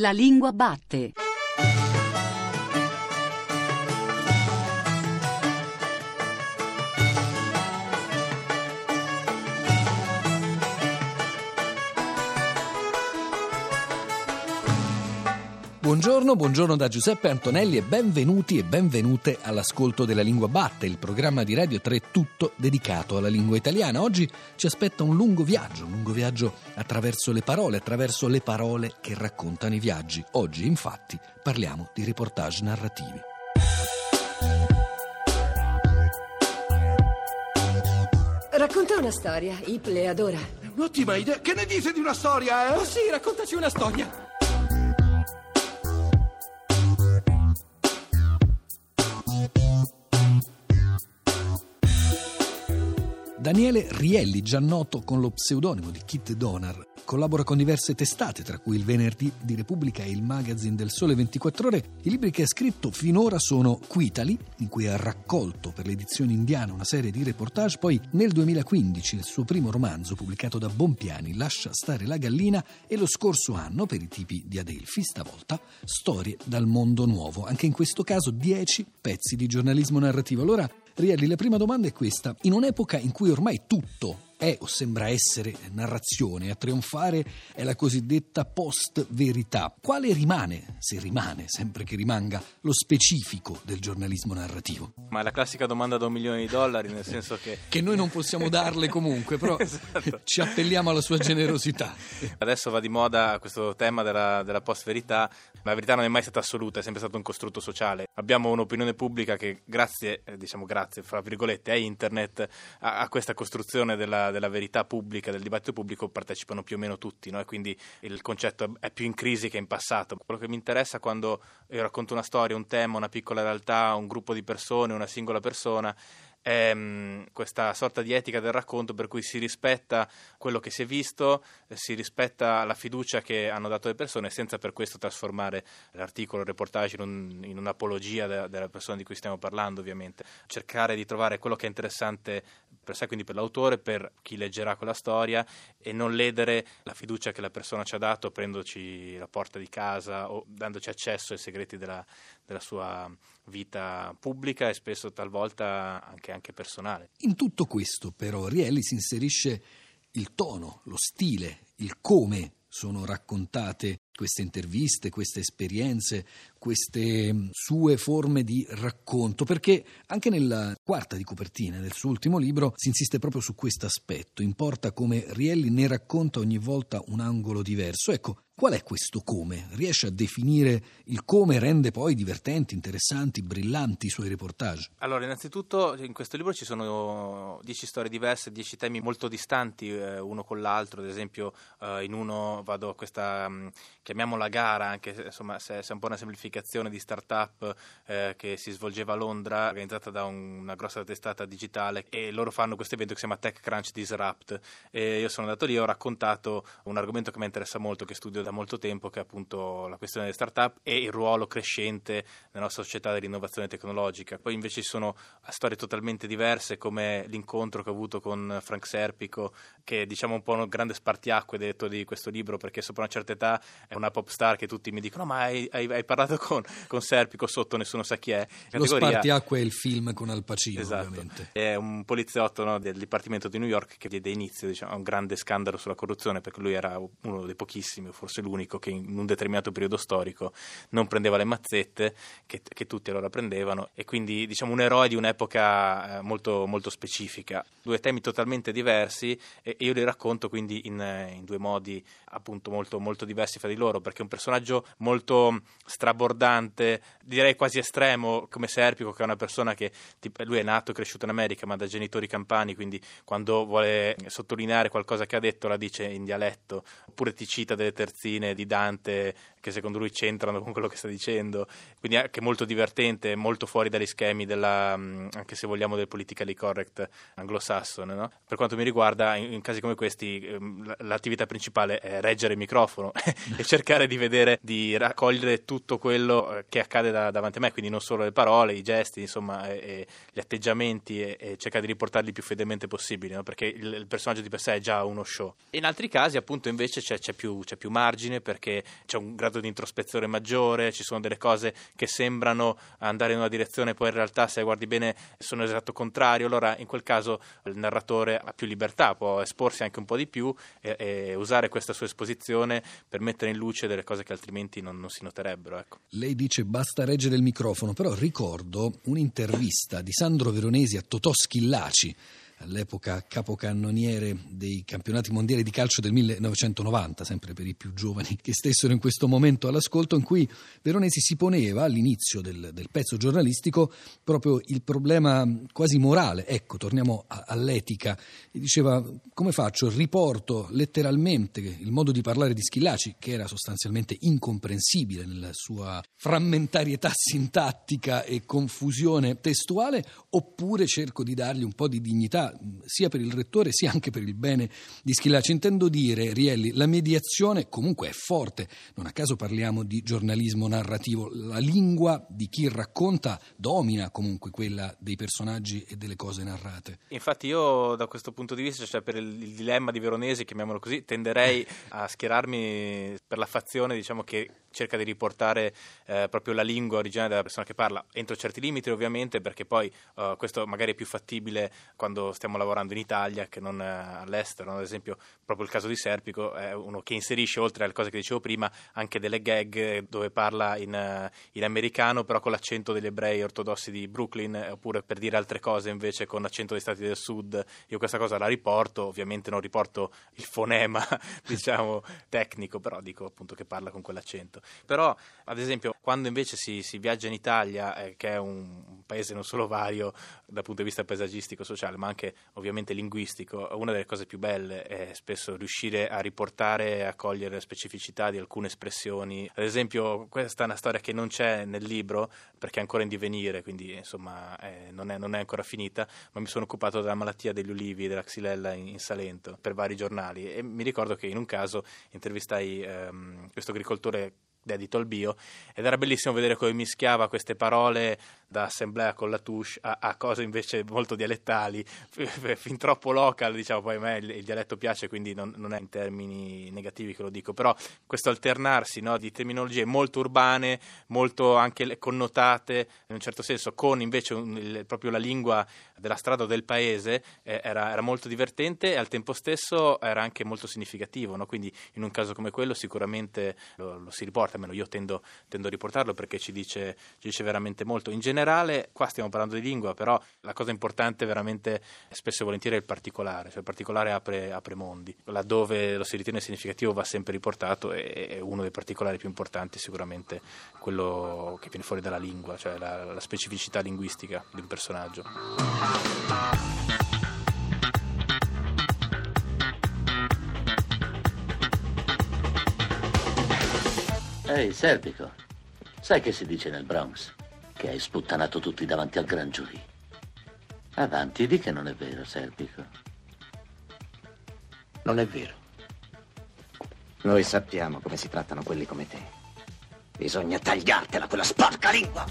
La lingua batte. Buongiorno, buongiorno da Giuseppe Antonelli e benvenuti e benvenute all'ascolto della Lingua Batte, il programma di Radio 3 tutto dedicato alla lingua italiana. Oggi ci aspetta un lungo viaggio, un lungo viaggio attraverso le parole, attraverso le parole che raccontano i viaggi. Oggi, infatti, parliamo di reportage narrativi. Racconta una storia, Iple adora. Un'ottima idea. Che ne dite di una storia, eh? Oh sì, raccontaci una storia. Daniele Rielli, già noto con lo pseudonimo di Kit Donar, collabora con diverse testate, tra cui il Venerdì di Repubblica e il Magazine del Sole 24 Ore. I libri che ha scritto finora sono Quitali, in cui ha raccolto per l'edizione indiana una serie di reportage, poi nel 2015 il suo primo romanzo pubblicato da Bompiani, Lascia stare la gallina, e lo scorso anno, per i tipi di Adelphi, stavolta, Storie dal mondo nuovo. Anche in questo caso 10 pezzi di giornalismo narrativo. Allora, Rielli, la prima domanda è questa. In un'epoca in cui ormai tutto è o sembra essere narrazione, a trionfare è la cosiddetta post-verità. Quale rimane, se rimane, sempre che rimanga, lo specifico del giornalismo narrativo? Ma è la classica domanda da un milione di dollari, nel senso che... che noi non possiamo darle comunque, però esatto. ci appelliamo alla sua generosità. Adesso va di moda questo tema della, della post-verità. La verità non è mai stata assoluta, è sempre stato un costrutto sociale. Abbiamo un'opinione pubblica che grazie, eh, diciamo grazie, fra virgolette, a internet, a, a questa costruzione della della, verità pubblica, del dibattito pubblico, partecipano più o meno tutti, no? e quindi il concetto è più in crisi che in passato. Quello che mi interessa quando io racconto una storia, un tema, una piccola realtà, un gruppo di persone, una singola persona, è ehm, questa sorta di etica del racconto per cui si rispetta quello che si è visto, si rispetta la fiducia che hanno dato le persone senza per questo trasformare l'articolo, il reportage in, un, in un'apologia de, della persona di cui stiamo parlando ovviamente. Cercare di trovare quello che è interessante per sé, quindi per l'autore, per chi leggerà quella storia e non ledere la fiducia che la persona ci ha dato prendoci la porta di casa o dandoci accesso ai segreti della, della sua vita pubblica e spesso talvolta anche, anche personale. In tutto questo però Rielli si inserisce il tono, lo stile, il come sono raccontate queste interviste, queste esperienze, queste mm, sue forme di racconto, perché anche nella quarta di copertina del suo ultimo libro si insiste proprio su questo aspetto, importa come Rielli ne racconta ogni volta un angolo diverso. Ecco, Qual è questo come? Riesce a definire il come rende poi divertenti, interessanti, brillanti i suoi reportage? Allora, innanzitutto in questo libro ci sono dieci storie diverse, dieci temi molto distanti eh, uno con l'altro. Ad esempio, eh, in uno vado a questa, mh, mm, chiamiamola gara, anche se, insomma, se, se è un po' una semplificazione di start-up eh, che si svolgeva a Londra, organizzata da un, una grossa testata digitale, e loro fanno questo evento che si chiama TechCrunch Disrupt. E io sono andato lì e ho raccontato un argomento che mi interessa molto, che studio da molto tempo, che è appunto la questione delle start-up e il ruolo crescente nella nostra società dell'innovazione tecnologica. Poi invece ci sono storie totalmente diverse, come l'incontro che ho avuto con Frank Serpico, che è diciamo un po' un grande spartiacque detto di questo libro, perché sopra una certa età è una pop star che tutti mi dicono: Ma hai, hai, hai parlato con, con, Serpico sotto, nessuno sa chi è. Categoria... Lo spartiacque è il film con Al Pacino, esatto. ovviamente. È un poliziotto no, del Dipartimento di New York che diede inizio diciamo, a un grande scandalo sulla corruzione, perché lui era uno dei pochissimi, forse l'unico che in un determinato periodo storico non prendeva le mazzette, che, che tutti allora prendevano, e quindi diciamo un eroe di un'epoca eh, molto, molto specifica. Due temi totalmente diversi e io li racconto quindi in, in due modi appunto molto, molto diversi fra di loro, perché è un personaggio molto strabordante, direi quasi estremo, come Serpico, che è una persona che tipo, lui è nato e cresciuto in America, ma da genitori campani, quindi quando vuole sottolineare qualcosa che ha detto la dice in dialetto, oppure ti cita delle terzine di Dante che secondo lui c'entrano con quello che sta dicendo, quindi anche molto divertente, molto fuori dagli schemi della, mm, anche se vogliamo, del politically correct anglosassone. No? Per quanto mi riguarda, in, in, casi come questi, ehm, l'attività principale è reggere il microfono e cercare di vedere, di raccogliere tutto quello eh, che accade da, davanti a me, quindi non solo le parole, i gesti, insomma, e, e gli atteggiamenti e, e, cercare di riportarli più fedelmente possibile, no? perché il, il, personaggio di per sé è già uno show. In altri casi, appunto, invece c'è, c'è, più, c'è più margine perché c'è un grado di introspezione maggiore, ci sono delle cose che sembrano andare in una direzione, poi in realtà se guardi bene sono esatto contrario, allora in quel caso il narratore ha più libertà, può esporsi anche un po' di più e, e usare questa sua esposizione per mettere in luce delle cose che altrimenti non, non si noterebbero. Ecco. Lei dice basta reggere il microfono, però ricordo un'intervista di Sandro Veronesi a Totò Schillaci all'epoca capocannoniere dei campionati mondiali di calcio del 1990, sempre per i più giovani che stessero in questo momento all'ascolto, in cui Veronesi si poneva all'inizio del, del pezzo giornalistico proprio il problema quasi morale. Ecco, torniamo a, all'etica. E diceva, come faccio? Riporto letteralmente il modo di parlare di Schillaci, che era sostanzialmente incomprensibile nella sua frammentarietà sintattica e confusione testuale, oppure cerco di dargli un po' di dignità sia per il rettore sia anche per il bene di Schillaci. Intendo dire, Rielli, la mediazione comunque è forte, non a caso parliamo di giornalismo narrativo, la lingua di chi racconta domina comunque quella dei personaggi e delle cose narrate. Infatti io da questo punto di vista, cioè per il, il dilemma di Veronesi, chiamiamolo così, tenderei a schierarmi per la fazione diciamo, che cerca di riportare eh, proprio la lingua originale della persona che parla, entro certi limiti ovviamente, perché poi uh, questo magari è più fattibile quando stiamo lavorando in Italia che non eh, all'estero. Ad esempio, proprio il caso di Serpico è uno che inserisce, oltre alle cose che dicevo prima, anche delle gag dove parla in, uh, in americano, però con l'accento degli ebrei ortodossi di Brooklyn, eh, oppure per dire altre cose invece con l'accento dei stati del sud. Io questa cosa la riporto, ovviamente non riporto il fonema, diciamo, tecnico, però dico appunto che parla con quell'accento. Però, ad esempio, quando invece si, si viaggia in Italia, eh, che è un, paese non solo vario dal punto di vista paesaggistico, sociale, ma anche ovviamente linguistico, una delle cose più belle è spesso riuscire a riportare e a cogliere le specificità di alcune espressioni. Ad esempio, questa è una storia che non c'è nel libro perché è ancora in divenire, quindi insomma eh, non, è, non, è, ancora finita, ma mi sono occupato della malattia degli ulivi della xylella in, in, Salento per vari giornali e mi ricordo che in un caso intervistai ehm, questo agricoltore dedito al bio ed era bellissimo vedere come mischiava queste parole da assemblea con la touche a, a cose invece molto dialettali, fin troppo local, diciamo, poi a me il, il dialetto piace, quindi non, non, è in termini negativi che lo dico, però questo alternarsi no, di terminologie molto urbane, molto anche connotate in un certo senso, con invece un, il, proprio la lingua della strada o del paese, eh, era, era, molto divertente e al tempo stesso era anche molto significativo, no? quindi in un caso come quello sicuramente lo, lo si riporta, almeno io tendo, tendo, a riportarlo perché ci dice, ci dice veramente molto. In generale, qua stiamo parlando di lingua, però la cosa importante veramente spesso e volentieri è il particolare, cioè il particolare apre, apre mondi, laddove lo si ritiene significativo va sempre riportato e, uno dei particolari più importanti è sicuramente quello che viene fuori dalla lingua, cioè la, la specificità linguistica di un personaggio. Ehi, Serpico, sai che si dice nel Bronx? Che hai sputtanato tutti davanti al gran giurì. Avanti, di che non è vero, Serpico. Non è vero. Noi sappiamo come si trattano quelli come te. Bisogna tagliartela quella sporca lingua!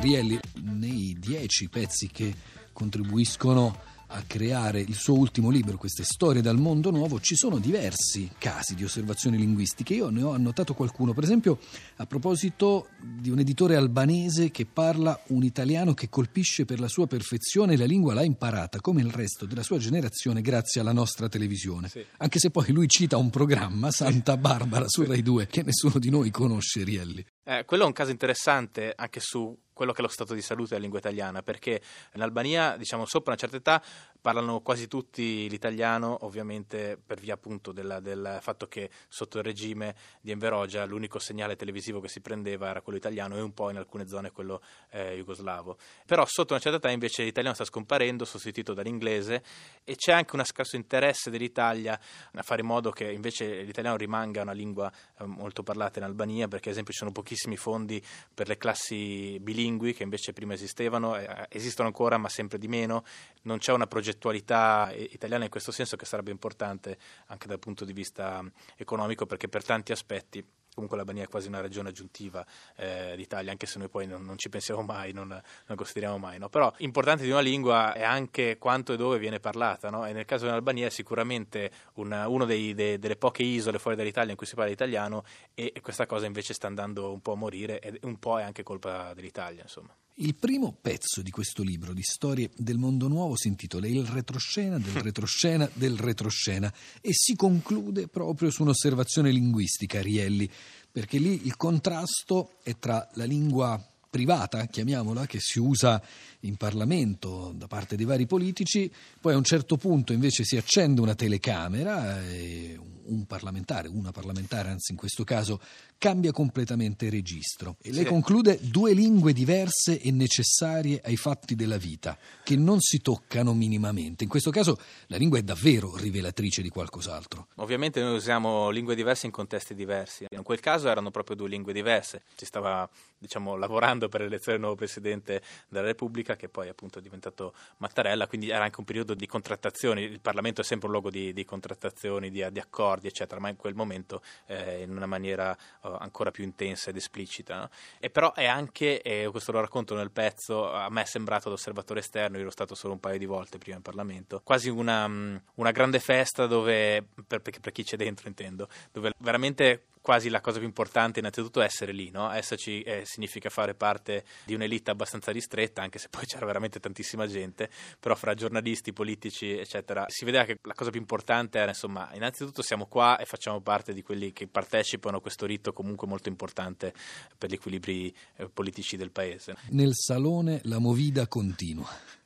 Rielli, nei dieci pezzi che contribuiscono a creare il suo ultimo libro, queste storie dal mondo nuovo, ci sono diversi casi di osservazioni linguistiche. Io ne ho annotato qualcuno, per esempio a proposito di un editore albanese che parla un italiano che colpisce per la sua perfezione la lingua l'ha imparata come il resto della sua generazione grazie alla nostra televisione. Sì. Anche se poi lui cita un programma, Santa Barbara, su Rai 2, che nessuno di noi conosce, Rielli. Eh, quello è un caso interessante anche su quello che è lo stato di salute della lingua italiana, perché in Albania, diciamo, sopra una certa età parlano quasi tutti l'italiano, ovviamente per via appunto della, del fatto che sotto il regime di Enverogia l'unico segnale televisivo che si prendeva era quello italiano e un po' in alcune zone quello eh, jugoslavo. Però sotto una certa età invece l'italiano sta scomparendo, sostituito dall'inglese e c'è anche un scarso interesse dell'Italia a fare in modo che invece l'italiano rimanga una lingua eh, molto parlata in Albania, perché ad esempio ci sono pochissimi fondi per le classi bilingue lingue che invece prima esistevano, eh, esistono ancora ma sempre di meno, non c'è una progettualità italiana in questo senso che sarebbe importante anche dal punto di vista economico perché per tanti aspetti comunque l'Albania è quasi una regione aggiuntiva eh, d'Italia, anche se noi poi non, non ci pensiamo mai, non, non consideriamo mai. No? Però importante di una lingua è anche quanto e dove viene parlata, no? e nel caso dell'Albania è sicuramente una delle poche isole fuori dall'Italia in cui si parla italiano e questa cosa invece sta andando un po' a morire e un po' è anche colpa dell'Italia. Insomma. Il primo pezzo di questo libro di storie del mondo nuovo si intitola Il retroscena del retroscena del retroscena e si conclude proprio su un'osservazione linguistica, Rielli, perché lì il contrasto è tra la lingua privata, chiamiamola, che si usa in Parlamento da parte dei vari politici, poi a un certo punto invece si accende una telecamera e un parlamentare, una parlamentare anzi in questo caso, cambia completamente registro. E lei sì. conclude due lingue diverse e necessarie ai fatti della vita, che non si toccano minimamente. In questo caso la lingua è davvero rivelatrice di qualcos'altro. Ovviamente noi usiamo lingue diverse in contesti diversi. In quel caso erano proprio due lingue diverse. Si stava diciamo, lavorando per l'elezione del nuovo Presidente della Repubblica, che poi appunto è diventato Mattarella, quindi era anche un periodo di contrattazioni. Il Parlamento è sempre un luogo di, di contrattazioni, di, di, accordi, eccetera, ma in quel momento eh, in una maniera uh, ancora più intensa ed esplicita. No? E però è anche, e questo lo racconto nel pezzo, a me è sembrato d'osservatore esterno, io ero stato solo un paio di volte prima in Parlamento, quasi una, una grande festa dove, per, per chi c'è dentro intendo, dove veramente quasi la cosa più importante innanzitutto è essere lì, no? esserci eh, significa fare parte di un'elite abbastanza ristretta, anche se poi c'era veramente tantissima gente, però fra giornalisti, politici, eccetera, si vedeva che la cosa più importante era, insomma, innanzitutto siamo qua e facciamo parte di quelli che partecipano a questo rito comunque molto importante per gli equilibri eh, politici del paese. Nel salone la movida continua.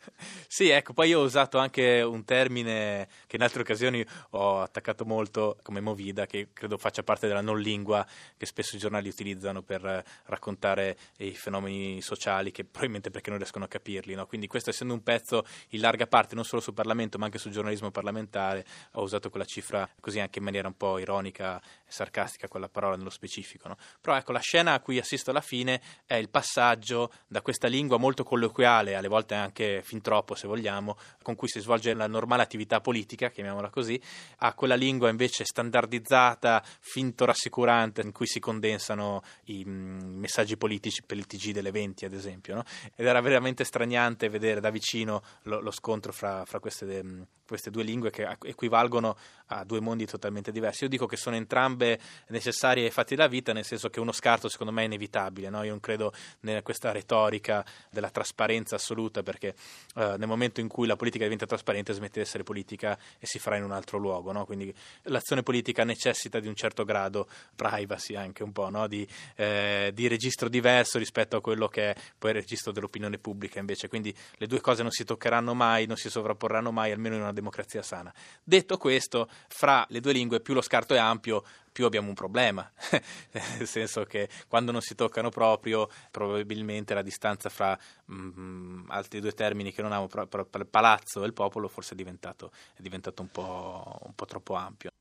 Sì, ecco, poi io ho usato anche un termine che in altre occasioni ho attaccato molto come movida, che credo faccia parte della non lingua che spesso i giornali utilizzano per raccontare i fenomeni sociali che probabilmente perché non riescono a capirli. No? Quindi questo essendo un pezzo in larga parte non solo sul Parlamento ma anche sul giornalismo parlamentare, ho usato quella cifra così anche in maniera un po' ironica e sarcastica quella parola nello specifico. No? Però ecco, la scena a cui assisto alla fine è il passaggio da questa lingua molto colloquiale, alle volte anche fin troppo se vogliamo, con cui si svolge la normale attività politica, chiamiamola così, a quella lingua invece standardizzata, finto rassicurante, in cui si condensano i mm, messaggi politici per il TG delle 20, ad esempio. No? Ed era veramente straniante vedere da vicino lo, lo scontro fra, fra queste, mm, queste, due lingue che equivalgono a due mondi totalmente diversi. Io dico che sono entrambe necessarie ai fatti della vita, nel senso che uno scarto secondo me è inevitabile. No? Io non credo in questa retorica della trasparenza assoluta, perché eh, nel momento in cui la politica diventa trasparente smette di essere politica e si farà in un altro luogo. No? Quindi l'azione politica necessita di un certo grado privacy anche un po', no? di, eh, di, registro diverso rispetto a quello che è poi il registro dell'opinione pubblica invece. Quindi le due cose non si toccheranno mai, non si sovrapporranno mai, almeno in una democrazia sana. Detto questo, fra le due lingue più lo scarto è ampio, più abbiamo un problema, nel senso che quando non si toccano proprio, probabilmente la distanza fra mm, altri due termini che non amo, però, il palazzo e il popolo forse è diventato, è diventato un, po', un po' troppo ampio.